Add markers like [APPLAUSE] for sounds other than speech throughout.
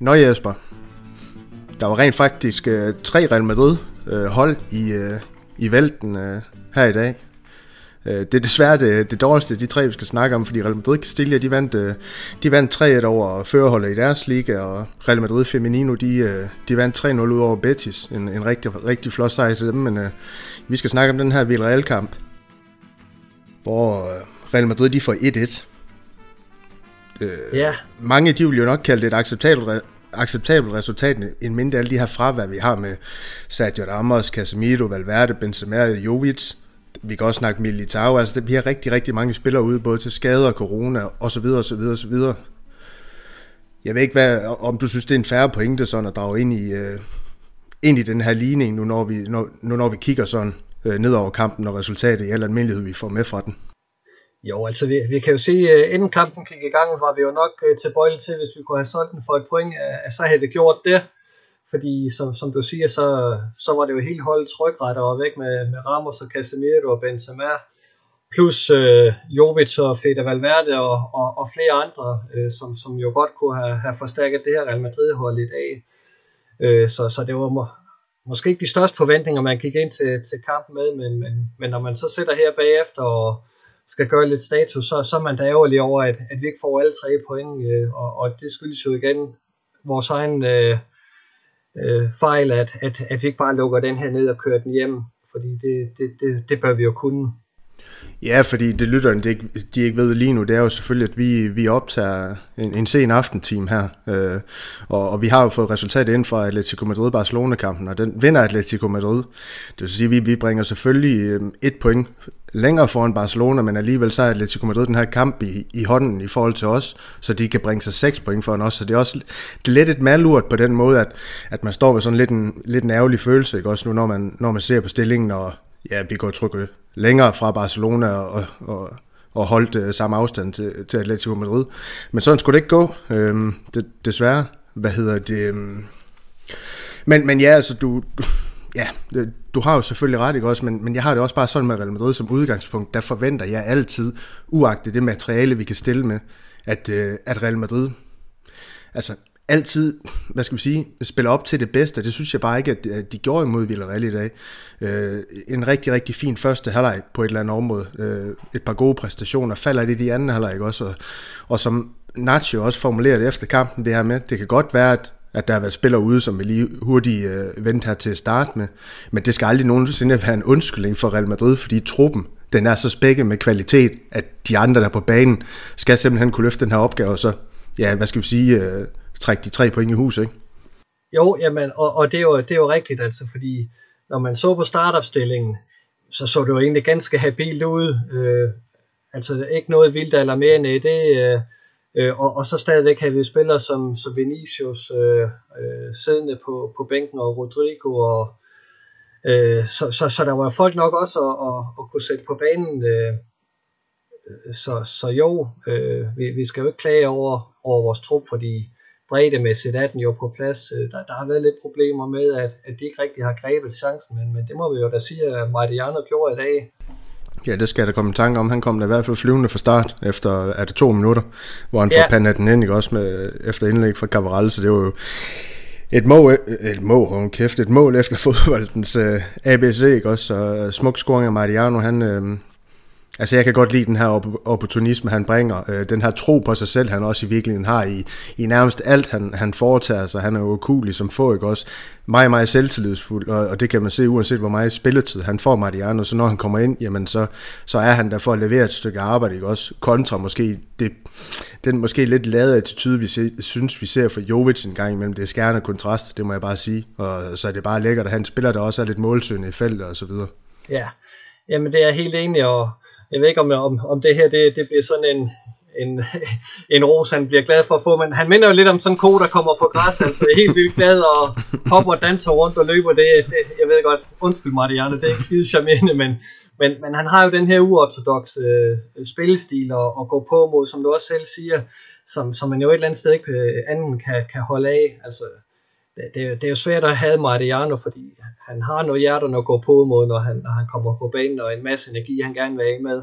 Nå Jesper, der var rent faktisk øh, tre Real Madrid øh, hold i, øh, i vælten øh, her i dag. Øh, det er desværre det, det dårligste de tre, vi skal snakke om, fordi Real Madrid Castilla, de vandt, øh, de vandt 3-1 over førerholdet i deres liga, og Real Madrid Femenino, de, øh, de vandt 3-0 ud over Betis. En, en rigtig, rigtig flot sejr til dem, men øh, vi skal snakke om den her Villarreal-kamp, hvor Real Madrid de får 1-1. Øh, ja. Mange de vil jo nok kalde det et acceptabelt, acceptabelt resultat, end mindre alle de her fravær, vi har med Sergio Ramos, Casemiro, Valverde, Benzema Jovic. Vi kan også snakke Militao, altså vi har rigtig, rigtig mange spillere ude, både til skader, corona og så videre, og så videre, og så videre. Jeg ved ikke, hvad, om du synes, det er en færre pointe sådan at drage ind i, øh, ind i den her ligning, nu når vi, når, nu når vi kigger sådan øh, ned over kampen og resultatet i al almindelighed, vi får med fra den. Jo, altså vi, vi kan jo se, uh, inden kampen gik i gang, var vi jo nok øh, uh, tilbøjelige til, hvis vi kunne have solgt den for et point, uh, så havde vi gjort det. Fordi som, som du siger, så, så var det jo helt holdets rygret, der var væk med, med Ramos og Casemiro og Benzema. Plus øh, Jovic og Fede Valverde og, og, og flere andre, øh, som, som jo godt kunne have, have forstærket det her Real Madrid-hold i dag. Øh, så, så det var må, måske ikke de største forventninger, man gik ind til, til kampen med, men, men, men når man så sidder her bagefter og, skal gøre lidt status, så, så er man da ærgerlig over, at, at vi ikke får alle tre point, øh, og, og det skyldes jo igen vores egen øh, øh, fejl, at, at, at vi ikke bare lukker den her ned og kører den hjem, fordi det, det, det, det bør vi jo kunne. Ja, fordi det lytter de ikke, de ikke ved lige nu, det er jo selvfølgelig, at vi, vi optager en, en sen aftenteam her, øh, og, og vi har jo fået resultatet ind fra Atletico Madrid-Barcelona-kampen, og den vinder Atletico Madrid. Det vil sige, at vi, vi bringer selvfølgelig øh, et point længere foran Barcelona, men alligevel så er Atletico Madrid den her kamp i, i hånden i forhold til os, så de kan bringe sig 6 point foran os, så det er også det er lidt et malurt på den måde, at, at man står med sådan lidt en, lidt en ærgerlig følelse, ikke? også nu når man, når man ser på stillingen, og ja, vi går trykke længere fra Barcelona og, og, og holdt øh, samme afstand til, til Atletico Madrid. Men sådan skulle det ikke gå, øhm, det, desværre. Hvad hedder det? Øhm, men, men ja, altså du, du ja, øh, du har jo selvfølgelig ret, ikke også, men, men jeg har det også bare sådan med Real Madrid som udgangspunkt, der forventer jeg altid, uagtet det materiale, vi kan stille med, at, øh, at Real Madrid, altså altid, hvad skal vi sige, spiller op til det bedste. Det synes jeg bare ikke, at de gjorde imod Villarreal i dag. Øh, en rigtig, rigtig fin første halvleg på et eller andet område. Øh, et par gode præstationer. Falder det i de anden halvleg også. Og, og som Nacho også formulerede efter kampen, det her med, det kan godt være, at at der har været spillere ude, som vi lige hurtigt øh, vendte her til at starte med. Men det skal aldrig nogensinde være en undskyldning for Real Madrid, fordi truppen den er så spækket med kvalitet, at de andre, der på banen, skal simpelthen kunne løfte den her opgave, og så, ja, hvad skal vi sige, øh, trække de tre point i hus, ikke? Jo, jamen, og, og det, er jo, det er jo rigtigt, altså, fordi når man så på startopstillingen, så så det jo egentlig ganske habilt ud. Øh, altså ikke noget vildt eller mere end det. Øh, øh, og, og så stadigvæk havde vi spillere som, som Vinicius øh, øh, siddende på, på bænken og Rodrigo. Og, øh, så, så, så der var folk nok også at, at, at kunne sætte på banen. Øh, så, så jo, øh, vi, vi skal jo ikke klage over, over vores trup, fordi breddemæssigt er den jo på plads. Øh, der, der har været lidt problemer med, at, at de ikke rigtig har grebet chancen, men, men det må vi jo da sige, at Mariano gjorde i dag. Ja, det skal jeg da komme i tanke om. Han kom da i hvert fald flyvende fra start efter er det to minutter, hvor han ja. får pandet den ind, ikke? også med, efter indlæg fra Cavaral, så det var jo et mål, et mål, kæft, et mål efter fodboldens øh, ABC, ikke også? Så uh, smuk scoring af Mariano, han, uh, Altså jeg kan godt lide den her opportunisme, han bringer, øh, den her tro på sig selv, han også i virkeligheden har i, i nærmest alt, han, han foretager sig. Han er jo ukulig som få, ikke også? Meget, meget selvtillidsfuld, og, og det kan man se uanset hvor meget spilletid han får Mariano, så når han kommer ind, jamen så, så er han der for at levere et stykke arbejde, ikke også? Kontra måske det, den måske lidt lade attitude, vi se, synes, vi ser for Jovic en gang imellem. Det er skærende kontrast, det må jeg bare sige. Og så er det bare lækkert, at han spiller der også er lidt målsøgende i feltet og så videre. Ja, jamen det er helt enig, og jeg ved ikke om, om, om det her det, det bliver sådan en, en, [LAUGHS] en ros, han bliver glad for at få, men han minder jo lidt om sådan en ko, der kommer på græs, altså er helt vildt glad og hopper og danser rundt og løber, det, det jeg ved godt, undskyld Marianne, det er ikke skide charmerende, men, men, men han har jo den her uortodoxe øh, spillestil og, og gå på mod, som du også selv siger, som, som man jo et eller andet sted ikke øh, anden kan, kan holde af, altså det, det, er jo svært at have Mariano, fordi han har noget hjerte at gå på mod, når han, når han kommer på banen, og en masse energi, han gerne vil have med.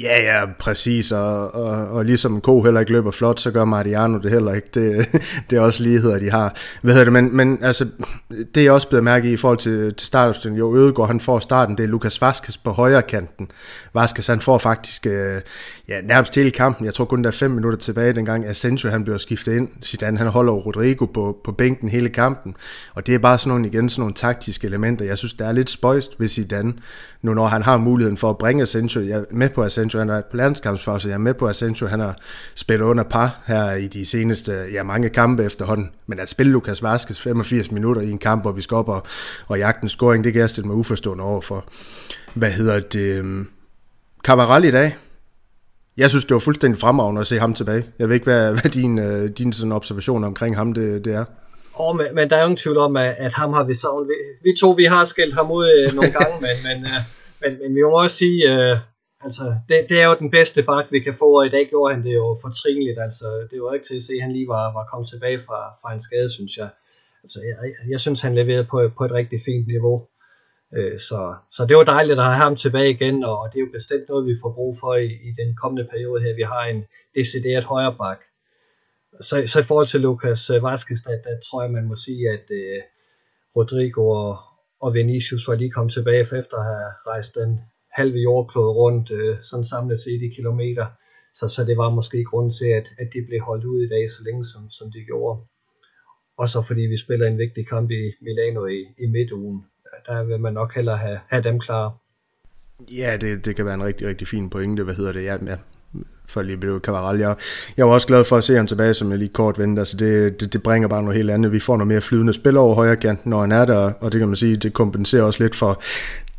Ja, ja, præcis, og, og, og ligesom en ko heller ikke løber flot, så gør Mariano det heller ikke. Det, [LAUGHS] det er også ligheder, de har. Hvad hedder det, men, men altså, det er også blevet mærke i i forhold til, til startopstillingen. Jo, Ødegaard, han får starten, det er Lukas Vaskes på højre kanten. Vaskes, han får faktisk øh, ja, nærmest hele kampen. Jeg tror kun, der er fem minutter tilbage, dengang Asensio, han bliver skiftet ind. Zidane, han holder Rodrigo på, på bænken hele kampen. Og det er bare sådan nogle, igen, sådan nogle taktiske elementer. Jeg synes, det er lidt spøjst ved Zidane, nu når han har muligheden for at bringe Asensio. Jeg er med på Asensio, han er på landskampspause. Jeg er med på Asensio, han har spillet under par her i de seneste, ja, mange kampe efterhånden. Men at spille Lukas Vaskes 85 minutter i en kamp, hvor vi skal op og, og jagte en scoring, det kan jeg stille mig uforstående over for. Hvad hedder det? Øhm, Cavaral i dag, jeg synes, det var fuldstændig fremragende at se ham tilbage. Jeg ved ikke, hvad, hvad din, øh, din sådan observation omkring ham det, det er. Oh, men, men der er jo ingen tvivl om, at, at ham har vi savnet. Vi, vi to, vi har skældt ham ud øh, nogle gange, men, men, øh, men, men vi må også sige, øh, altså, det, det er jo den bedste bak, vi kan få, og i dag gjorde han det jo fortrinligt. Altså, det var ikke til at se, at han lige var, var kommet tilbage fra, fra en skade, synes jeg. Altså, jeg, jeg synes, han leverede på, på et rigtig fint niveau. Øh, så, så det var dejligt at have ham tilbage igen, og det er jo bestemt noget, vi får brug for i, i den kommende periode her. Vi har en decideret højre bak. Så, så i forhold til Lukas øh, Vaskes, der, der tror jeg, man må sige, at uh, Rodrigo og, og Vinicius var lige kommet tilbage for efter at have rejst den halve jordklode rundt, øh, sådan samlet set i kilometer. Så, så det var måske grund til, at, at de blev holdt ud i dag så længe, som, som de gjorde. Og så fordi vi spiller en vigtig kamp i Milano i, i midtugen der vil man nok hellere have, have dem klar. Ja, det, det kan være en rigtig, rigtig fin pointe. Hvad hedder det? Ja, ja for lige blev Cavaral. Jeg, jeg var også glad for at se ham tilbage, som jeg lige kort venter. Altså det, det, det, bringer bare noget helt andet. Vi får noget mere flydende spil over højre kant, når han er der, og det kan man sige, det kompenserer også lidt for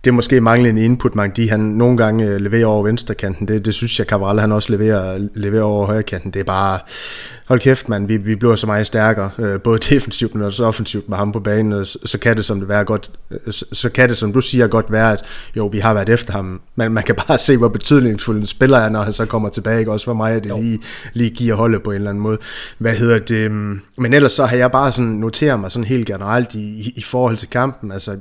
det er måske manglende input, man de han nogle gange øh, leverer over venstrekanten. Det, det synes jeg, Cabral han også leverer, leverer over højrekanten. Det er bare, hold kæft mand, vi, vi bliver så meget stærkere, øh, både [LAUGHS] defensivt, men også offensivt med ham på banen, og så, så kan det som det være godt, øh, så, så kan det som du siger godt være, at jo, vi har været efter ham, men man kan bare [LAUGHS] se, hvor betydningsfuld en spiller er, når han så kommer tilbage, ikke? også hvor meget det lige, lige giver holdet på en eller anden måde. Hvad hedder det? Men ellers så har jeg bare sådan noteret mig sådan helt generelt i, i, i forhold til kampen, altså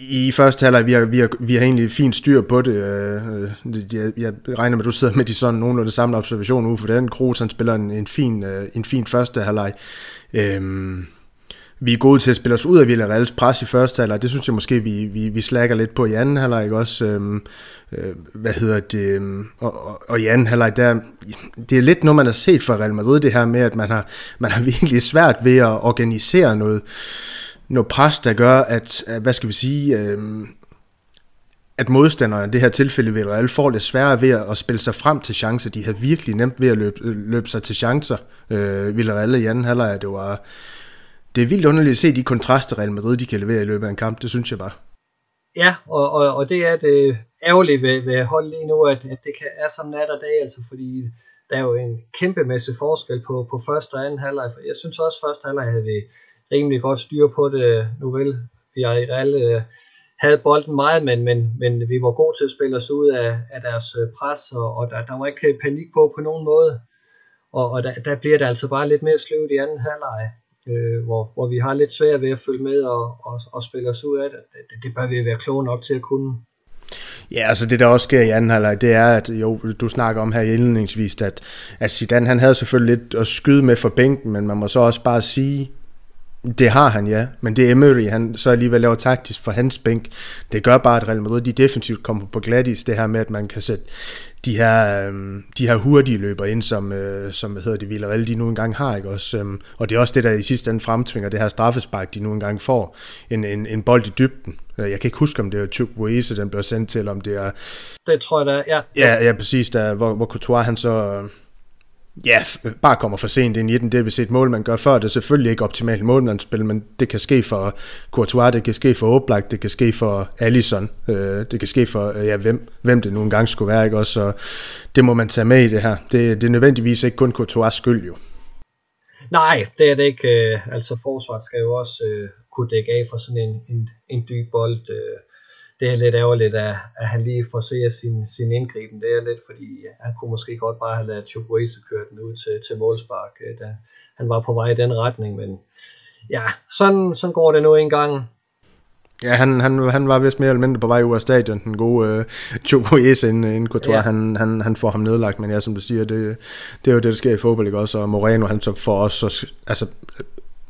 i første halvleg, vi har, vi, har, vi har egentlig fint styr på det. Øh, øh, jeg, jeg regner med, at du sidder med de sådan nogenlunde samme observationer ude for den. Kroos, han spiller en, en, fin, øh, en fin første halvleg. Øhm, vi er gode til at spille os ud af Villarreals pres i første halvleg. Det synes jeg måske, vi, vi, vi slækker lidt på i anden halvleg også. Øhm, øh, hvad hedder det? Øhm, og, og, og i anden halvleg, der, det er lidt noget, man har set fra Real Madrid, det her med, at man har, man har [LAUGHS] virkelig svært ved at organisere noget noget pres, der gør, at, hvad skal vi sige, øh, at modstanderne, i det her tilfælde ved Real, får det sværere ved at spille sig frem til chancer. De havde virkelig nemt ved at løbe, øh, løbe sig til chancer. Øh, Villarreal i anden halvleg, det var... Det er vildt underligt at se de kontraster, Real Madrid de kan levere i løbet af en kamp. Det synes jeg bare. Ja, og, og, og det er det ærgerlige ved, ved holdet lige nu, at, at det kan, er som nat og dag, altså fordi der er jo en kæmpemæssig forskel på, på første og anden halvleg. Jeg synes også, at første halvleg havde vi rimelig godt styr på det. Nu vel, vi har i real øh, havde bolden meget, men, men, men vi var gode til at spille os ud af, af deres øh, pres, og, og der, der var ikke øh, panik på på nogen måde. Og, og der, der bliver det altså bare lidt mere sløvt i anden halvleg, øh, hvor, hvor vi har lidt svært ved at følge med og, og, og spille os ud af det. det. Det bør vi være kloge nok til at kunne. Ja, altså det der også sker i anden halvleg, det er, at jo, du snakker om her indledningsvis, at, at Zidane han havde selvfølgelig lidt at skyde med for bænken, men man må så også bare sige, det har han, ja. Men det Emery, han så alligevel laver taktisk for hans bænk. Det gør bare, at Real Madrid de defensivt kommer på glatis. Det her med, at man kan sætte de her, øhm, de her hurtige løber ind, som, øh, som hvad hedder det, Villarreal, de nu engang har, ikke også? Øhm, og det er også det, der i sidste ende fremtvinger det her straffespark, de nu engang får. En, en, en bold i dybden. Øh, jeg kan ikke huske, om det er Chukwueze, den bliver sendt til, om det er... Det tror jeg, da, ja. Ja, ja præcis, der, hvor, hvor Courtois han så ja, bare kommer for sent ind i den. Det vil sige et mål, man gør før. Det er selvfølgelig ikke optimalt målmandsspil, men det kan ske for Courtois, det kan ske for Oblak, det kan ske for Allison, øh, det kan ske for, øh, ja, hvem, hvem det nu engang skulle være, ikke? Også, så det må man tage med i det her. Det, det er nødvendigvis ikke kun Courtois skyld, jo. Nej, det er det ikke. Øh. Altså forsvaret skal jo også øh, kunne dække af for sådan en, en, en dyb bold. Øh, det er lidt ærgerligt, at, at han lige forser sin, sin indgriben. Det er lidt, fordi han kunne måske godt bare have ladet Chukwueze køre den ud til, til målspark, øh, da han var på vej i den retning, men ja, sådan, sådan går det nu engang. Ja, han, han, han var vist mere eller mindre på vej ud af stadion, den gode øh, Ese, inden, inden Courtois, ja. han, han, han får ham nedlagt, men ja, som du siger, det, det er jo det, der sker i fodbold, ikke også, og Moreno, han så får os, så, altså,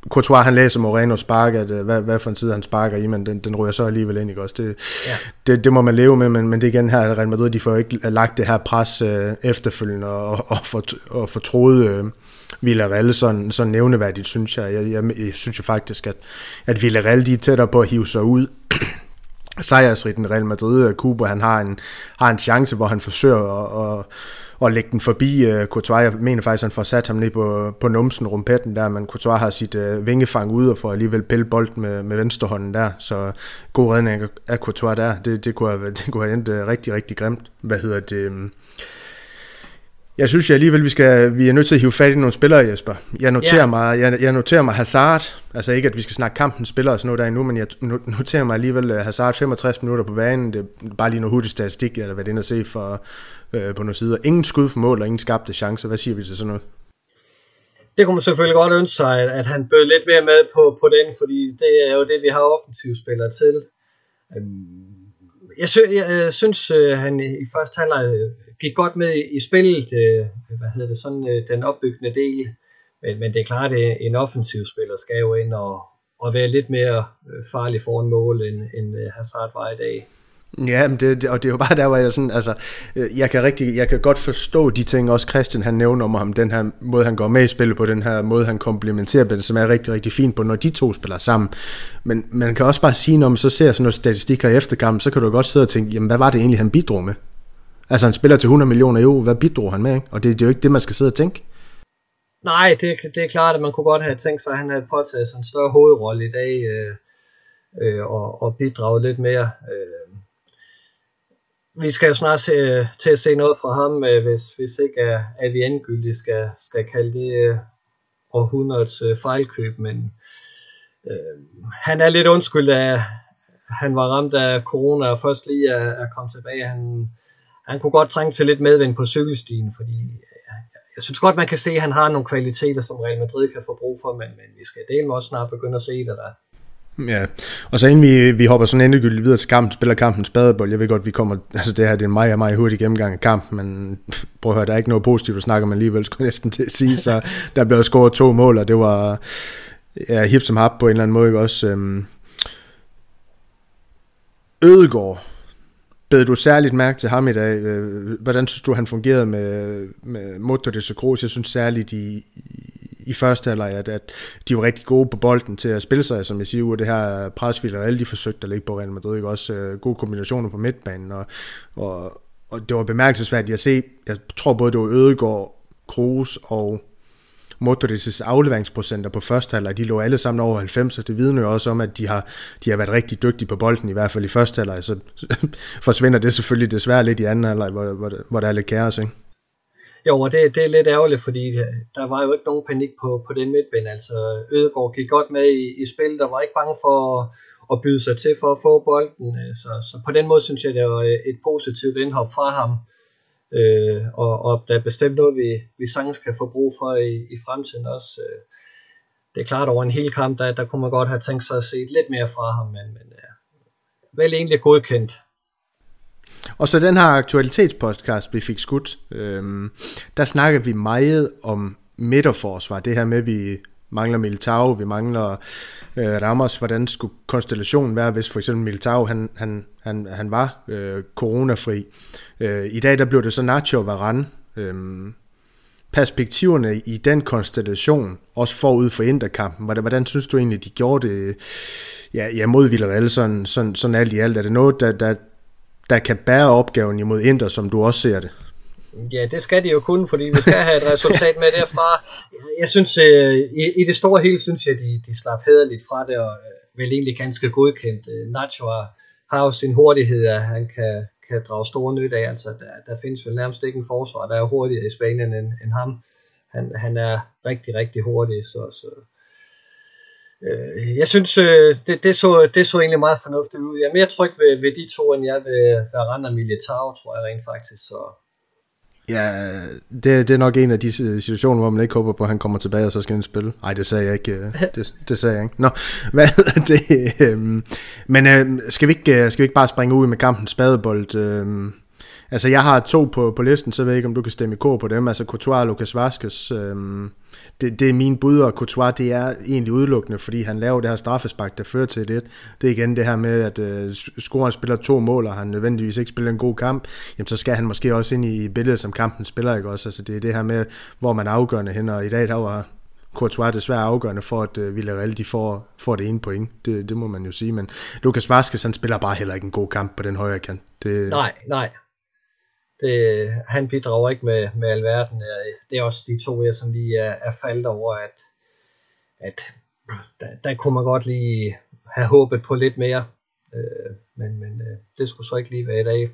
Courtois, han læser Moreno spark, at øh, hvad, hvad for en tid han sparker i, men den, den ryger så alligevel ind, ikke også? Det, ja. det, det, må man leve med, men, men det er igen her, at Real Madrid, de får ikke lagt det her pres øh, efterfølgende, og, og, for, og for troet øh, Villarreal sådan, sådan nævneværdigt, synes jeg. Jeg, jeg, jeg synes jo faktisk, at, at Villarreal, de er tættere på at hive sig ud [CLEARS THROAT] sejrsritten Real Madrid. Kuba, han har en, har en chance, hvor han forsøger at, at og lægge den forbi uh, Courtois. Jeg mener faktisk, at han får sat ham ned på, på numsen, rumpetten der, men Courtois har sit uh, vingefang ude og får alligevel pille bolden med, med venstrehånden der, så god redning af Courtois der. Det, det, kunne have, [LAUGHS] det kunne have endt uh, rigtig, rigtig grimt. Hvad hedder det? Um, jeg synes jeg alligevel, vi, skal, vi er nødt til at hive fat i nogle spillere, Jesper. Jeg noterer, yeah. mig, jeg, jeg noterer mig Hazard, altså ikke at vi skal snakke kampen spillere og sådan noget der endnu, men jeg noterer mig alligevel Hazard 65 minutter på banen. Det er bare lige noget hurtigt statistik, jeg har været inde og se for, øh, på nogle sider. Ingen skud på mål og ingen skabte chancer. Hvad siger vi til sådan noget? Det kunne man selvfølgelig godt ønske sig, at han bød lidt mere med på, på den, fordi det er jo det, vi har offensivspillere til. Øhm, jeg, sy- jeg synes, øh, han i første halvleg øh, gik godt med i spillet, øh, hvad hedder det, sådan øh, den opbyggende del. Men, men det er klart, at en offensiv spiller skal jo ind og, og være lidt mere farlig foran mål, end, end Hazard var i dag. Ja, men det, og det er jo bare der, hvor jeg sådan, altså, jeg kan rigtig, jeg kan godt forstå de ting, også Christian han nævner om ham, den her måde, han går med i spillet på, den her måde, han komplementerer det, som er rigtig, rigtig fint på, når de to spiller sammen. Men man kan også bare sige, når man så ser sådan noget statistikker i efterkampen, så kan du godt sidde og tænke, jamen hvad var det egentlig, han bidrog med? Altså han spiller til 100 millioner euro, hvad bidrog han med? Ikke? Og det, det er jo ikke det, man skal sidde og tænke. Nej, det, det er klart, at man kunne godt have tænkt sig, at han havde påtaget sig en større hovedrolle i dag, øh, øh, og, og bidraget lidt mere. Øh, vi skal jo snart se, til at se noget fra ham, øh, hvis, hvis ikke øh, er, at vi endegyldigt skal, skal kalde det øh, århundredets øh, fejlkøb, men øh, han er lidt undskyld, at han var ramt af corona og først lige er, er kommet tilbage. Han, han kunne godt trænge til lidt medvind på cykelstien, fordi jeg, jeg synes godt, man kan se, at han har nogle kvaliteter, som Real Madrid kan få brug for, men, men vi skal dele også snart begynde at se det der. Ja, og så inden vi, vi hopper sådan endegyldigt videre til kampen, spiller kampen spadebold, jeg ved godt, vi kommer, altså det her det er en meget, meget hurtig gennemgang af kampen, men prøv at høre, der er ikke noget positivt at snakke om alligevel, skulle næsten til at sige, så der blev scoret to mål, og det var ja, hip som hap på en eller anden måde, ikke også. Øhm, Ødegård, bed du særligt mærke til ham i dag? Øh, hvordan synes du, han fungerede med, med Motor de Cruz? Jeg synes særligt i, i første halvleg, at, at de var rigtig gode på bolden til at spille sig, som jeg siger, ud det her presvilder, alle de forsøgte at ligge på Real Madrid, ikke? også øh, gode kombinationer på midtbanen, og, og, og det var bemærkelsesværdigt at se, jeg tror både det var Ødegaard, Kroos og Modric's afleveringsprocenter på første halvleg, de lå alle sammen over 90, så det vidner jo også om, at de har, de har været rigtig dygtige på bolden, i hvert fald i første halvleg, så [LAUGHS] forsvinder det selvfølgelig desværre lidt i anden halvleg, hvor, hvor, hvor der er lidt kaos, ikke? Jo, og det, det er lidt ærgerligt, fordi øh, der var jo ikke nogen panik på, på den midtbane. Altså, Ødegaard gik godt med i, i spil, der var ikke bange for at, at byde sig til for at få bolden. Øh, så, så på den måde synes jeg, det var øh, et positivt indhop fra ham. Øh, og, og der er bestemt noget, vi, vi sagtens kan få brug for i, i fremtiden også. Øh, det er klart, over en hel kamp, der, der kunne man godt have tænkt sig at se lidt mere fra ham, men, men ja, vel egentlig godkendt. Og så den her aktualitetspodcast, vi fik skudt, øh, der snakker vi meget om midterforsvar. Det her med, at vi mangler Militao, vi mangler øh, Ramos. Hvordan skulle konstellationen være, hvis for eksempel Militao han, han, han, han var øh, coronafri? Øh, I dag der blev det så Nacho Varane. Øh, perspektiverne i den konstellation, også forud for Interkampen, hvordan, hvordan synes du egentlig, de gjorde det ja, ja, mod Villarreal, sådan, sådan, sådan alt i alt? Er det noget, der, der, der kan bære opgaven imod Inter, som du også ser det? Ja, det skal de jo kun, fordi vi skal have et resultat med derfra. Jeg synes, øh, i, i det store hele, synes jeg, de, de slap hederligt fra det, og øh, vel egentlig ganske godkendt. Øh, Nacho har jo sin hurtighed, at han kan, kan drage store nyt af. Altså, der, der findes vel nærmest ikke en forsvar, der er hurtigere i Spanien end, end ham. Han, han er rigtig, rigtig hurtig, så, så Øh, jeg synes, øh, det, det, så, det så egentlig meget fornuftigt ud. Jeg er mere tryg ved, ved de to, end jeg ved Varane og Militao, tror jeg rent faktisk. Så. Ja, det, det er nok en af de situationer, hvor man ikke håber på, at han kommer tilbage, og så skal han spille. Nej, det sagde jeg ikke. øh, [LAUGHS] Det, det sagde jeg ikke. Nå, [LAUGHS] hvad det? øhm, Men øh, skal, vi ikke, øh, skal vi ikke bare springe ud med kampen spadebold? øhm, Altså, jeg har to på, på listen, så ved jeg ikke, om du kan stemme i kor på dem. Altså, Courtois og Lucas Vazquez. Øhm, det, det er min bud, og Courtois, det er egentlig udelukkende, fordi han laver det her straffespark, der fører til det. Det er igen det her med, at øh, scoren spiller to mål, og han nødvendigvis ikke spiller en god kamp, jamen så skal han måske også ind i billedet, som kampen spiller, ikke også? Altså det er det her med, hvor man er afgørende hen, og i dag der var Courtois desværre afgørende for, at øh, Villarreal de får, får det ene point. Det, det må man jo sige, men Lucas Vazquez, han spiller bare heller ikke en god kamp på den højre kant. Det, Nej, nej. Det, han bidrager ikke med, med alverden. Øh, det er også de to, jeg som lige er, er faldet over, at, at der, der kunne man godt lige have håbet på lidt mere. Øh, men men øh, det skulle så ikke lige være i dag.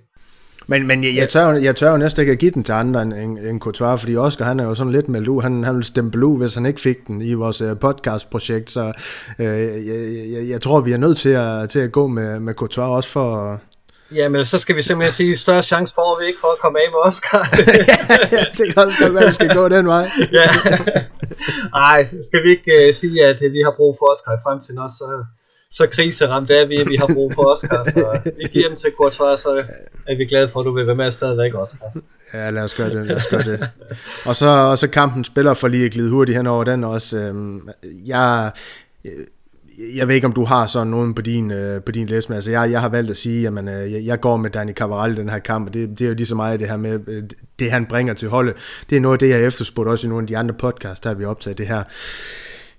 Men, men jeg, jeg, tør, jeg tør jo næsten ikke at give den til andre end, end, end Courtois, fordi Oscar han er jo sådan lidt meldt ud. Han, han vil stemme blue, hvis han ikke fik den i vores øh, podcastprojekt, så øh, jeg, jeg, jeg, tror, vi er nødt til at, til at gå med, med Courtois også for... Ja, men så skal vi simpelthen sige, større chance får vi ikke for at komme af med Oscar. [LAUGHS] ja, det kan også godt være, at vi skal gå den vej. [LAUGHS] ja. Ej, skal vi ikke uh, sige, at uh, vi har brug for Oscar i fremtiden også, så, så kriseramt er vi, at vi har brug for Oscar, så vi giver den til Courtois, så er vi glade for, at du vil være med stadigvæk, Oscar. Ja, lad os gøre det, lad os gøre det. Og så, og så kampen spiller for lige at glide hurtigt hen over den også. Øhm, jeg, jeg ved ikke, om du har sådan nogen på din, øh, på din liste, men altså jeg, jeg har valgt at sige, at øh, jeg, jeg går med Dani Cavaral i den her kamp, og det, det er jo lige så meget det her med, øh, det han bringer til holdet. Det er noget af det, jeg efterspurgte også i nogle af de andre podcasts, der har vi optaget det her.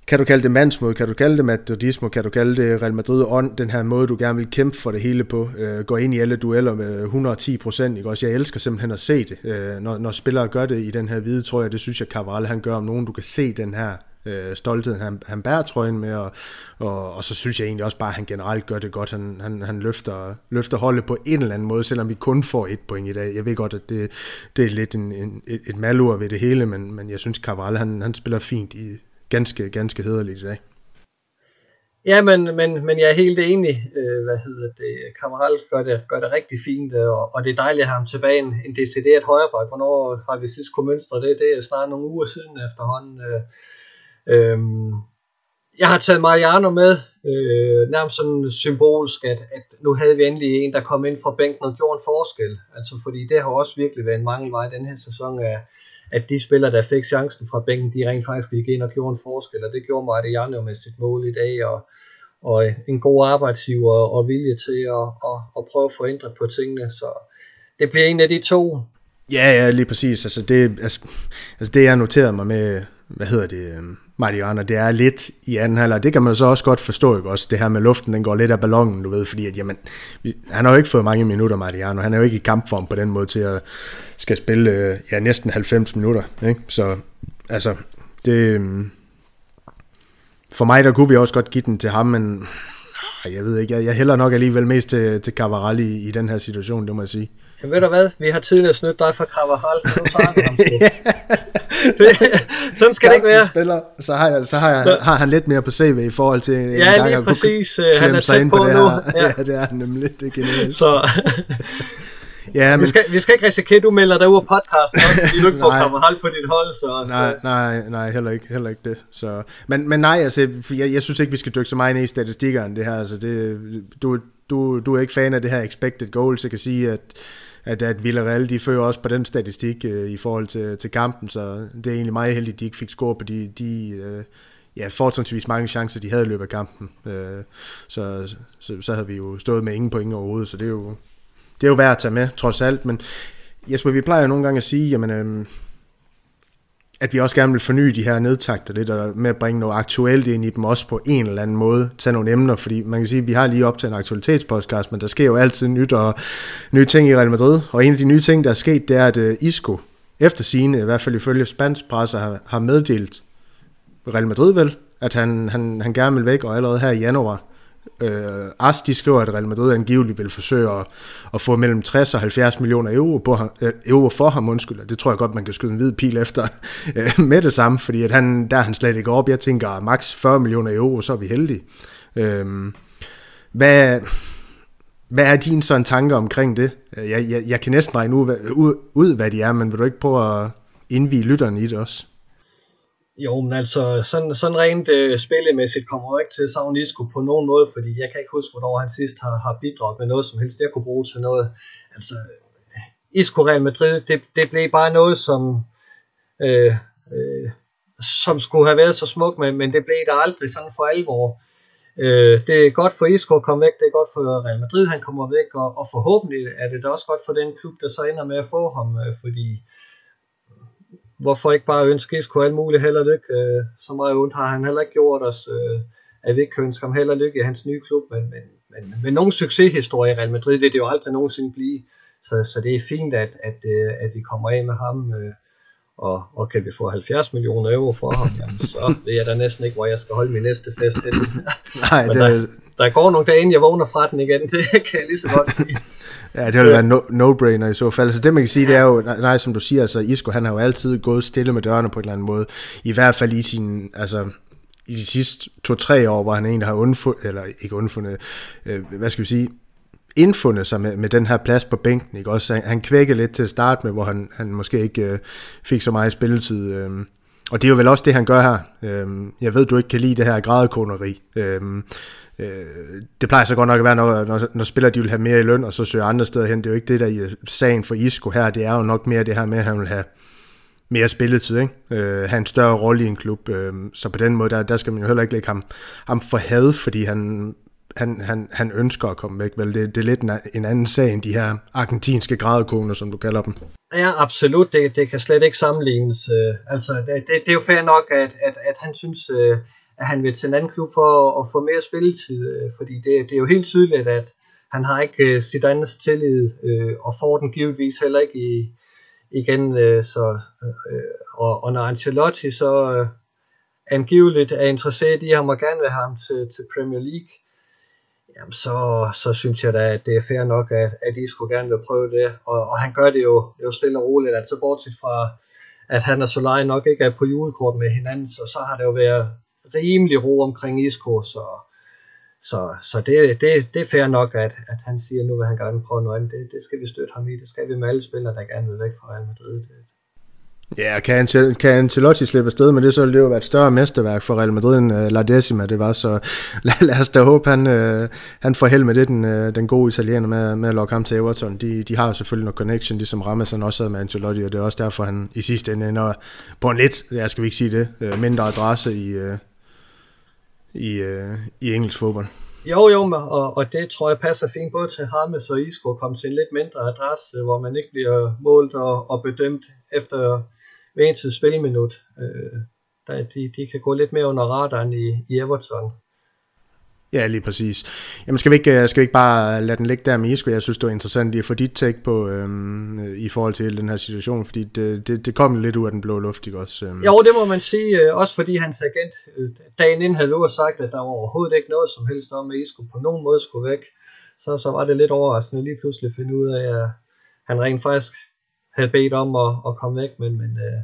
Kan du kalde det mandsmod, kan du kalde det madridismo, kan du kalde det Real Madrid ånd, den her måde, du gerne vil kæmpe for det hele på, øh, gå ind i alle dueller med 110 procent, ikke også? Jeg elsker simpelthen at se det, øh, når, når spillere gør det i den her hvide trøje, det synes jeg, Cavaral han gør om nogen, du kan se den her øh, stolthed, han, han bærer trøjen med, og, og, og så synes jeg egentlig også bare, at han generelt gør det godt. Han, han, han løfter, løfter holdet på en eller anden måde, selvom vi kun får et point i dag. Jeg ved godt, at det, det er lidt en, en, et, et malur ved det hele, men, men jeg synes, Carvalho, han, han spiller fint i ganske, ganske hederligt i dag. Ja, men, men, men jeg er helt enig. Øh, hvad hedder det? Kammeral gør det, gør det rigtig fint, øh, og, og det er dejligt at have ham tilbage en, en decideret højreback. Hvornår har vi sidst kunne mønstre det? Det er snart nogle uger siden efterhånden. Øh, Øhm, jeg har taget Mariano med, øh, nærmest sådan symbolsk, at, at nu havde vi endelig en, der kom ind fra bænken og gjorde en forskel. Altså fordi det har også virkelig været en mangelvej den her sæson af, at de spillere, der fik chancen fra bænken, de rent faktisk gik ind og gjorde en forskel, og det gjorde Mariano med sit mål i dag, og, og øh, en god arbejdsgiver og vilje til at, at, at prøve at forændre på tingene, så det bliver en af de to. Ja, ja, lige præcis. Altså det, altså, altså det jeg noterede mig med, hvad hedder det, øhm, øhm, Mariano, det er lidt i anden halvleg. Det kan man så også godt forstå, ikke også? Det her med luften, den går lidt af ballonen, du ved, fordi at, jamen, han har jo ikke fået mange minutter, Mariano. Han er jo ikke i kampform på den måde til at skal spille øh, ja, næsten 90 minutter, ikke? Så, altså, det... Øhm, for mig, der kunne vi også godt give den til ham, men jeg ved ikke, jeg, jeg hælder nok alligevel mest til, til Cavarelli i, i den her situation, det må jeg sige. Jamen ved du hvad, vi har tidligere snydt dig for Carvajal, så nu tager vi ham [LAUGHS] Sådan skal det ikke være. Spiller, så har, jeg, så har, jeg, har han lidt mere på CV i forhold til... en Ja, gang lige at kunne præcis. øh, Han er sig tæt ind på det nu. her. Ja. [LAUGHS] Ja, det er han nemlig. Det er genialt. Så [LAUGHS] ja, men, vi skal, vi skal ikke risikere, at du melder dig ud af podcasten, også, fordi du ikke får. Carvajal på dit hold. Så, nej, nej, nej, heller ikke, heller ikke det. Så, men, men nej, altså, jeg, jeg synes ikke, vi skal dykke så meget ned i statistikkerne, det her. Altså, det, du, du, du er ikke fan af det her expected goals. Jeg kan sige, at at, at Villarreal, de fører også på den statistik øh, i forhold til, til kampen, så det er egentlig meget heldigt, at de ikke fik score på de, de øh, ja, fortrinsvis mange chancer, de havde i løbet af kampen. Øh, så, så, så havde vi jo stået med ingen point overhovedet, så det er jo, det er jo værd at tage med, trods alt. Men Jesper, vi plejer jo nogle gange at sige, jamen, øh, at vi også gerne vil forny de her nedtakter lidt, og med at bringe noget aktuelt ind i dem, også på en eller anden måde, tage nogle emner, fordi man kan sige, at vi har lige op til en aktualitetspodcast, men der sker jo altid nyt og nye ting i Real Madrid, og en af de nye ting, der er sket, det er, at øh, Isco, efter sine, i hvert fald ifølge spansk presse, har, har meddelt Real Madrid vel, at han, han, han gerne vil væk, og allerede her i januar, Øh, Ars, de skriver, at Real Madrid angiveligt vil forsøge at, at få mellem 60 og 70 millioner euro, på, ham- øh, euro for ham, undskyld. og Det tror jeg godt, man kan skyde en hvid pil efter [LAUGHS] øh, med det samme, fordi at han, der er han slet ikke op. Jeg tænker, max 40 millioner euro, så er vi heldige. Øh, hvad, hvad er din sådan tanke omkring det? Jeg, jeg, jeg kan næsten regne ud, ud, ud, hvad de er, men vil du ikke prøve at indvige lytterne i det også? Jo, men altså, sådan, sådan rent øh, spillemæssigt kommer jeg ikke til at Isco på nogen måde, fordi jeg kan ikke huske, hvornår han sidst har, har bidraget med noget som helst, jeg kunne bruge til noget. Altså, Isco Real Madrid, det, det blev bare noget, som, øh, øh, som skulle have været så smukt, men, men det blev der aldrig sådan for alvor. Øh, det er godt for Isco at komme væk, det er godt for Real Madrid, han kommer væk, og, og forhåbentlig er det da også godt for den klub, der så ender med at få ham, øh, fordi hvorfor ikke bare ønske Isco alt muligt held og lykke? Øh, så meget ondt har han heller ikke gjort os, øh, at vi ikke kan ønske ham held og lykke i hans nye klub, men, men, men, men nogen succeshistorie i Real Madrid vil det jo aldrig nogensinde blive. Så, så det er fint, at, at, øh, at vi kommer af med ham, øh, og, og kan vi få 70 millioner euro for ham, jamen, så ved jeg da næsten ikke, hvor jeg skal holde min næste fest hen. [LAUGHS] Nej, det... der, der går nogle dage, inden jeg vågner fra den igen, [LAUGHS] det kan jeg lige så godt sige. Ja, det vil være no, no-brainer i så fald. Altså det man kan sige, det er jo, nej, som du siger, altså Isco, han har jo altid gået stille med dørene på en eller anden måde. I hvert fald i sin, altså i de sidste to-tre år, hvor han egentlig har undfundet, eller ikke undfundet, øh, hvad skal vi sige, indfundet sig med, med den her plads på bænken. Ikke? Også, han, han kvækkede lidt til at starte med, hvor han, han måske ikke øh, fik så meget spilletid. Øh. Og det er jo vel også det, han gør her. Øh, jeg ved, du ikke kan lide det her grædekoneri. Øh, øh, det plejer så godt nok at være, når, når, når spillere de vil have mere i løn, og så søger andre steder hen. Det er jo ikke det, der er sagen for Isco her. Det er jo nok mere det her med, at han vil have mere spilletid, ikke? Øh, have en større rolle i en klub. Øh, så på den måde, der, der skal man jo heller ikke lægge ham, ham for had, fordi han han, han, han ønsker at komme væk. Vel? Det, det er lidt en, en anden sag end de her argentinske grædekoner, som du kalder dem. Ja, absolut. Det, det kan slet ikke sammenlignes. Øh, altså, det, det, det er jo fair nok, at, at, at han synes, øh, at han vil til en anden klub for at, få mere spilletid. Øh, fordi det, det er jo helt tydeligt, at han har ikke øh, sit andens tillid, øh, og får den givetvis heller ikke i, igen. Øh, så, og, og når Ancelotti så angiveligt er interesseret i ham og gerne vil have ham til, til Premier League, jamen så, så synes jeg da, at det er fair nok, at, at I skulle gerne vil prøve det. Og, og han gør det jo, jo stille og roligt, altså bortset fra, at han og Solari nok ikke er på julekort med hinanden, så, så har det jo været rimelig ro omkring Isco, så, så, så det, det, det er fair nok, at, at han siger, at nu vil han gerne prøve noget andet. Det, det skal vi støtte ham i. Det skal vi med alle spillere, der gerne vil væk fra Real Madrid. Det, Ja, kan, Ancel- kan Ancelotti slippe afsted med det, så ville det jo være et større mesterværk for Real Madrid end uh, La Decima, det var, så [LAUGHS] lad, lad os da håbe, han, uh, han får held med det, den, uh, den gode italiener med, med at lokke ham til Everton. De, de har jo selvfølgelig noget connection, ligesom Ramazan også havde med Ancelotti, og det er også derfor, han i sidste ende ender på en lidt, jeg skal vi ikke sige det, uh, mindre adresse i, uh, i, øh, i engelsk fodbold. Jo, jo, og, og det tror jeg passer fint både til Hames og Isco at komme til en lidt mindre adresse, hvor man ikke bliver målt og, og bedømt efter hver eneste spilminut. Øh, der, de, de kan gå lidt mere under radaren i, i Everton. Ja, lige præcis. Jamen skal vi ikke, øh, skal vi ikke bare lade den ligge der med Isco? Jeg synes, det var interessant lige at få dit take på øhm, i forhold til den her situation, fordi det, det, det kom lidt ud af den blå luft, ikke også? Øhm. Jo, det må man sige, øh, også fordi hans agent øh, dagen inden havde lov sagt, at der var overhovedet ikke noget som helst om, at Isco på nogen måde skulle væk. Så, så var det lidt overraskende lige pludselig at finde ud af, at han rent faktisk havde bedt om at, at komme væk, men, men øh,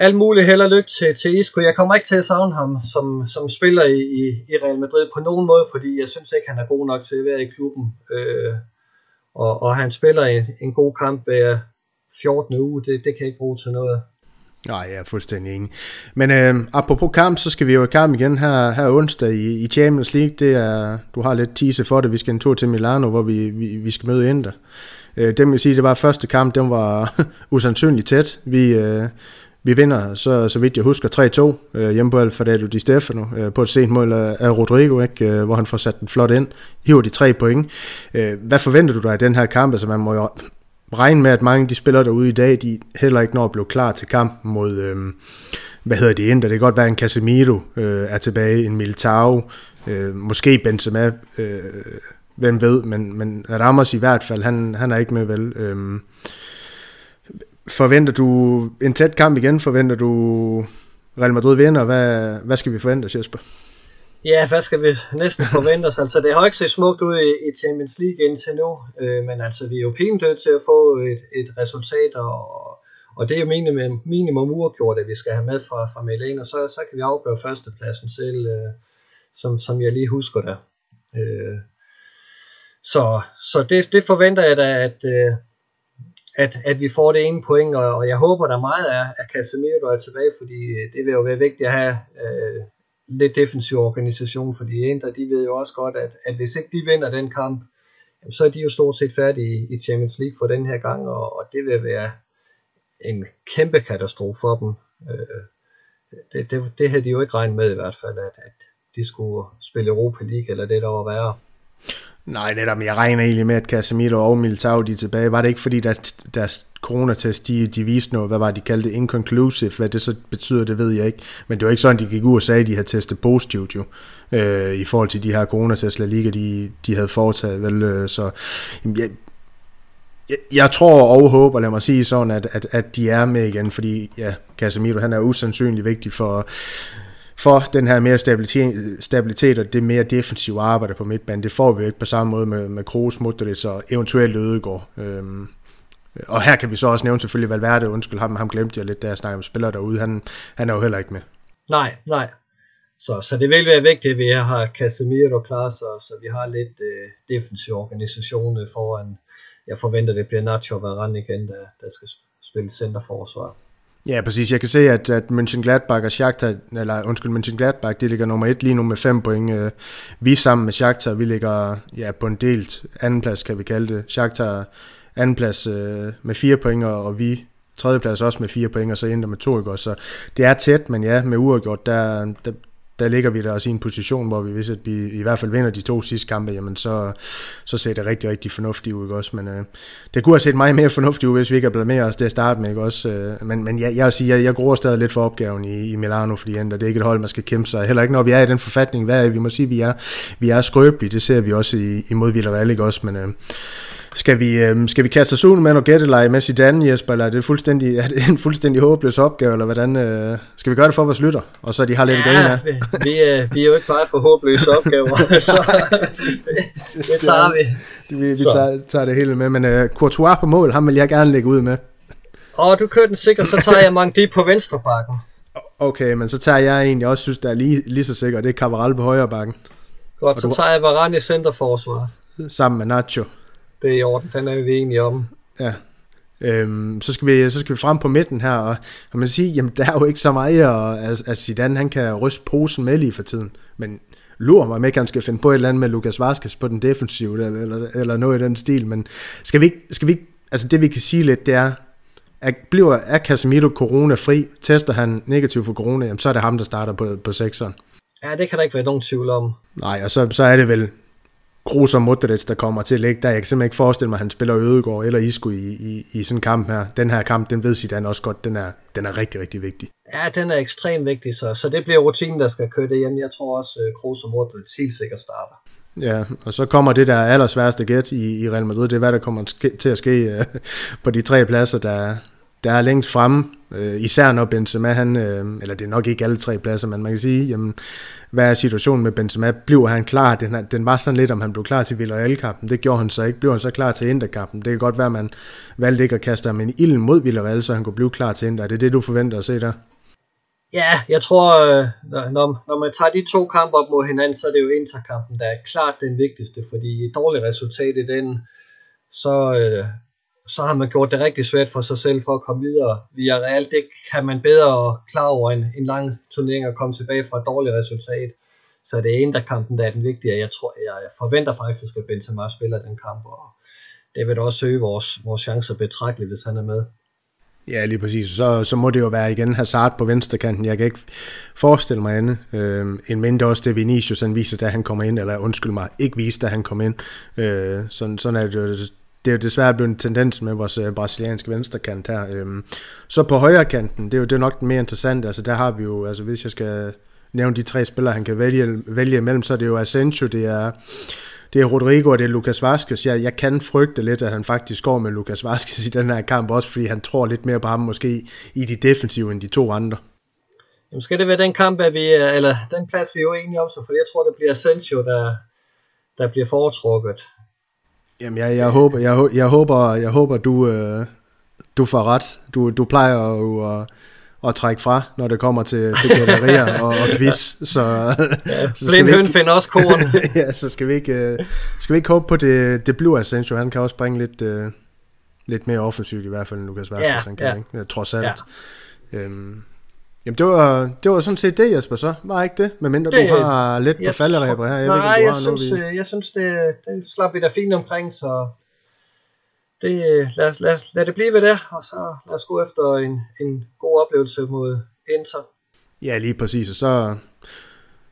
alt muligt held og lykke til, til Isco. Jeg kommer ikke til at savne ham som, som spiller i, i, i Real Madrid på nogen måde, fordi jeg synes ikke, han er god nok til at være i klubben. Øh, og, og han spiller en, en god kamp hver 14. uge, det, det kan jeg ikke bruge til noget. Nej, jeg er fuldstændig enig. Men øh, apropos kamp, så skal vi jo i kamp igen her, her onsdag i, i Champions League. Det er, du har lidt tease for det. Vi skal en tur til Milano, hvor vi, vi, vi skal møde Inter. Øh, det vil sige, det var første kamp, den var [LAUGHS] usandsynligt tæt. Vi, øh, vi vinder, så, så vidt jeg husker, 3-2 øh, hjemme på Alfredo Di Stefano øh, på et sent mål af, af Rodrigo, ikke, øh, hvor han får sat den flot ind. Hiver de tre point. Øh, hvad forventer du dig af den her kamp? Altså man må jo regne med, at mange af de spillere derude i dag, de heller ikke når at blive klar til kampen mod, øh, hvad hedder det, Inter. Det kan godt være, en Casemiro øh, er tilbage, en Militao, øh, måske Benzema, øh, hvem ved, men, men Ramos i hvert fald, han, han er ikke med vel. Øh, forventer du en tæt kamp igen? Forventer du Real Madrid vinder? Hvad, hvad skal vi forvente, Jesper? Ja, hvad skal vi næsten forvente os? Altså, det har ikke set smukt ud i, i Champions League indtil nu, øh, men altså, vi er jo pænt nødt til at få et, et resultat, og, og det er jo minimum, minimum uafgjort, at vi skal have med fra, fra Milan, og så, så kan vi afgøre førstepladsen selv, øh, som, som jeg lige husker der. Øh, så så det, det forventer jeg da, at, øh, at, at vi får det ene point, og, og jeg håber, der meget er, at Casemiro er tilbage, fordi øh, det vil jo være vigtigt at have øh, lidt defensiv organisation, fordi Inter, de ved jo også godt, at, at hvis ikke de vinder den kamp, så er de jo stort set færdige i Champions League for den her gang, og, og det vil være en kæmpe katastrofe for dem. Øh, det, det, det havde de jo ikke regnet med i hvert fald, at, at de skulle spille Europa League, eller det der var værre. Nej, netop, jeg regner egentlig med, at Casemiro og Militao de er tilbage. Var det ikke fordi, deres, deres coronatest, de, de viste noget, hvad var de kaldte inconclusive, hvad det så betyder, det ved jeg ikke. Men det var ikke sådan, de gik ud og sagde, at de havde testet positivt jo, øh, i forhold til de her coronatest, La Liga, de, de havde foretaget. Vel, øh, så jamen, jeg, jeg, jeg tror og håber, lad mig sige sådan, at, at, at de er med igen, fordi ja, Casemiro, han er usandsynlig vigtig for for den her mere stabilitet, stabilitet og det mere defensive arbejde på midtbanen. Det får vi jo ikke på samme måde med, med Kroos, Modric og eventuelt Ødegaard. Øhm, og her kan vi så også nævne selvfølgelig Valverde, undskyld ham, ham glemte jeg lidt, da jeg snakkede om spillere derude, han, han er jo heller ikke med. Nej, nej. Så, så det vil være vigtigt, at vi har Casemiro klar, så, så vi har lidt øh, defensiv organisation øh, foran. Jeg forventer, det bliver Nacho Varane igen, der, der skal spille centerforsvar. Ja, præcis. Jeg kan se, at, at Mönchengladbach og Shakhtar, eller undskyld, Mönchengladbach, de ligger nummer et lige nu med fem point. Øh, vi sammen med Shakhtar, vi ligger ja, på en delt andenplads, kan vi kalde det. Shakhtar andenplads øh, med fire point, og vi tredjeplads også med fire point, og så ender med to, ikke? Så det er tæt, men ja, med uafgjort, der, der, der ligger vi der også i en position, hvor vi hvis at vi i hvert fald vinder de to sidste kampe, jamen så, så ser det rigtig, rigtig fornuftigt ud, ikke også? Men øh, det kunne have set meget mere fornuftigt ud, hvis vi ikke havde blameret os til at starte med, ikke også? Øh, men, men jeg, jeg vil sige, jeg, jeg gruer stadig lidt for opgaven i, i Milano, fordi det er ikke et hold, man skal kæmpe sig. Heller ikke når vi er i den forfatning, hvad er, vi må sige, vi er, vi er skrøbelige, det ser vi også i, imod Villarreal, ikke også? Men øh, skal vi, øh, skal vi kaste os ud med noget gætteleje med Zidane, Jesper, eller er det, fuldstændig, [LAUGHS] er det en fuldstændig håbløs opgave, eller hvordan? Øh, skal vi gøre det for vores lytter, og så de har lidt ja, grine af? vi, vi, er, vi er jo ikke bare for håbløse opgaver, [LAUGHS] så det, [LAUGHS] det tager vi. Vi, vi tager, tager det hele med, men uh, Courtois på mål, ham vil jeg gerne lægge ud med. Og du kører den sikkert, så tager jeg Mangdi på venstre bakken. Okay, men så tager jeg en, jeg også synes, der er lige, lige så sikker, det er Cabral på højre bakken. Godt, så tager jeg Varane i centerforsvar. Sammen med Nacho det er i orden, den er vi enige om. Ja. Øhm, så, skal vi, så skal vi frem på midten her, og, og man siger, jamen der er jo ikke så meget, at, at Zidane han kan ryste posen med lige for tiden, men lurer mig med, at han skal finde på et eller andet med Lukas Vazquez på den defensive, eller, eller, eller noget i den stil, men skal vi, skal vi altså det vi kan sige lidt, det er, at bliver, er Casemiro corona-fri, tester han negativ for corona, jamen så er det ham, der starter på, på sekseren. Ja, det kan der ikke være nogen tvivl om. Nej, og så, så er det vel Kroos og Modric, der kommer til at lægge der. Jeg kan simpelthen ikke forestille mig, at han spiller Ødegård eller Isco i, i, i sådan en kamp her. Den her kamp, den ved Zidane også godt, den er, den er rigtig, rigtig vigtig. Ja, den er ekstremt vigtig, så, så det bliver rutinen, der skal køre det hjem. Jeg tror også, at Kroos og Modric helt sikkert starter. Ja, og så kommer det der allersværeste gæt i, i Real Madrid, det er hvad der kommer til at ske uh, på de tre pladser, der, der er længst fremme, øh, især når Benzema, han, øh, eller det er nok ikke alle tre pladser, men man kan sige, jamen, hvad er situationen med Benzema? Bliver han klar? Den, den var sådan lidt, om han blev klar til Villarreal-kampen. Det gjorde han så ikke. Blev han så klar til Inter-kampen? Det kan godt være, at man valgte ikke at kaste ham en ilden mod Villarreal, så han kunne blive klar til Inter. Er det det, du forventer at se der? Ja, jeg tror, øh, når, når man tager de to kampe op mod hinanden, så er det jo Inter-kampen, der er klart den vigtigste, fordi et dårligt resultat i den, så, øh, så har man gjort det rigtig svært for sig selv for at komme videre via Real. Det kan man bedre klare over en, en lang turnering og komme tilbage fra et dårligt resultat. Så det er en der kampen, der er den vigtige. Jeg, tror, jeg forventer faktisk, at Benzema spiller den kamp, og det vil da også søge vores, vores chancer betragteligt, hvis han er med. Ja, lige præcis. Så, så må det jo være igen Hazard på venstrekanten. Jeg kan ikke forestille mig andet. Øh, en mindre også det Vinicius han viser, da han kommer ind, eller undskyld mig, ikke viser, da han kom ind. Øh, sådan, sådan er det jo det er jo desværre blevet en tendens med vores øh, brasilianske venstrekant her. Øhm, så på højre kanten, det er jo det er nok den mere interessante. Altså der har vi jo, altså hvis jeg skal nævne de tre spillere, han kan vælge, vælge imellem, så er det jo Asensio, det er, det er Rodrigo og det er Lucas Vazquez. Jeg, jeg kan frygte lidt, at han faktisk går med Lucas Vazquez i den her kamp, også fordi han tror lidt mere på ham måske i de defensive end de to andre. Jamen skal det være den kamp, at vi, eller den plads, vi er jo enige om, så for jeg tror, det bliver Asensio, der, der bliver foretrukket. Jamen, jeg, jeg, håber, jeg, jeg håber, jeg håber du, øh, du får ret. Du, du plejer jo at, at trække fra, når det kommer til, til gallerier [LAUGHS] og, og quiz. Så, ja, så høn finder også korn. [LAUGHS] ja, så skal vi ikke, uh, skal vi ikke håbe på det, det bliver Asensio. Han kan også bringe lidt, uh, lidt mere offensivt i hvert fald, end Lukas Vaskes, ja, han kan, ja. ikke? Trods alt. Ja. Øhm, Jamen, det var, det var sådan set det, Jesper, så. Var ikke det? Medmindre det, du har lidt på falderæber her. Jeg nej, ved, ikke, jeg, synes, vi... Øh, jeg synes, det, det slap vi da fint omkring, så det, lad, lad, lad det blive ved det, og så lad os gå efter en, en god oplevelse mod Inter. Ja, lige præcis, og så,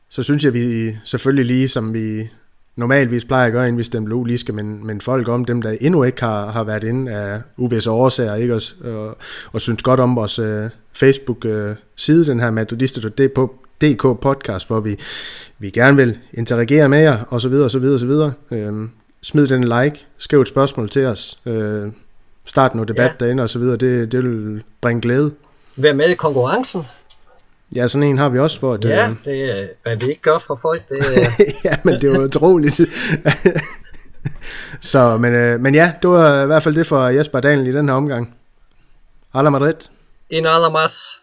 så synes jeg, vi selvfølgelig lige, som vi normalvis plejer at gøre, inden vi stemmer lige skal men, men folk om dem, der endnu ikke har, har været inde af uvisse årsager, ikke? Og, og, og synes godt om vores uh, Facebook-side, den her Madridista.dk podcast, hvor vi, vi gerne vil interagere med jer, og så videre, og så videre, og så videre. Øhm, smid den like, skriv et spørgsmål til os, øh, start noget debat ja. derinde, og så videre, det, det vil bringe glæde. Vær med i konkurrencen. Ja, sådan en har vi også hvor Ja, øh... det er, hvad vi ikke gør for folk. Det [LAUGHS] ja, men det er jo utroligt. så, men, øh, men ja, det var i hvert fald det for Jesper Daniel i den her omgang. Hala Madrid. En nada más.